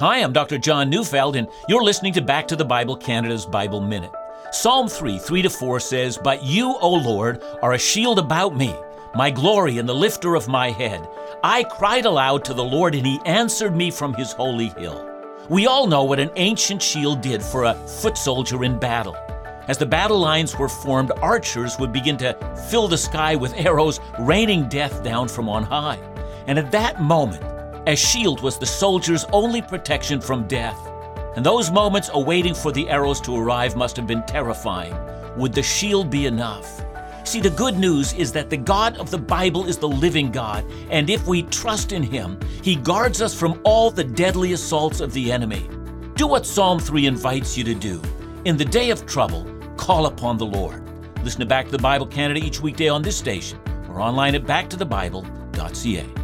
Hi, I'm Dr. John Neufeld, and you're listening to Back to the Bible Canada's Bible Minute. Psalm 3 3 to 4 says, But you, O Lord, are a shield about me, my glory and the lifter of my head. I cried aloud to the Lord, and he answered me from his holy hill. We all know what an ancient shield did for a foot soldier in battle. As the battle lines were formed, archers would begin to fill the sky with arrows, raining death down from on high. And at that moment, a shield was the soldier's only protection from death. And those moments awaiting for the arrows to arrive must have been terrifying. Would the shield be enough? See, the good news is that the God of the Bible is the living God, and if we trust in Him, He guards us from all the deadly assaults of the enemy. Do what Psalm 3 invites you to do. In the day of trouble, call upon the Lord. Listen to Back to the Bible Canada each weekday on this station or online at backtothebible.ca.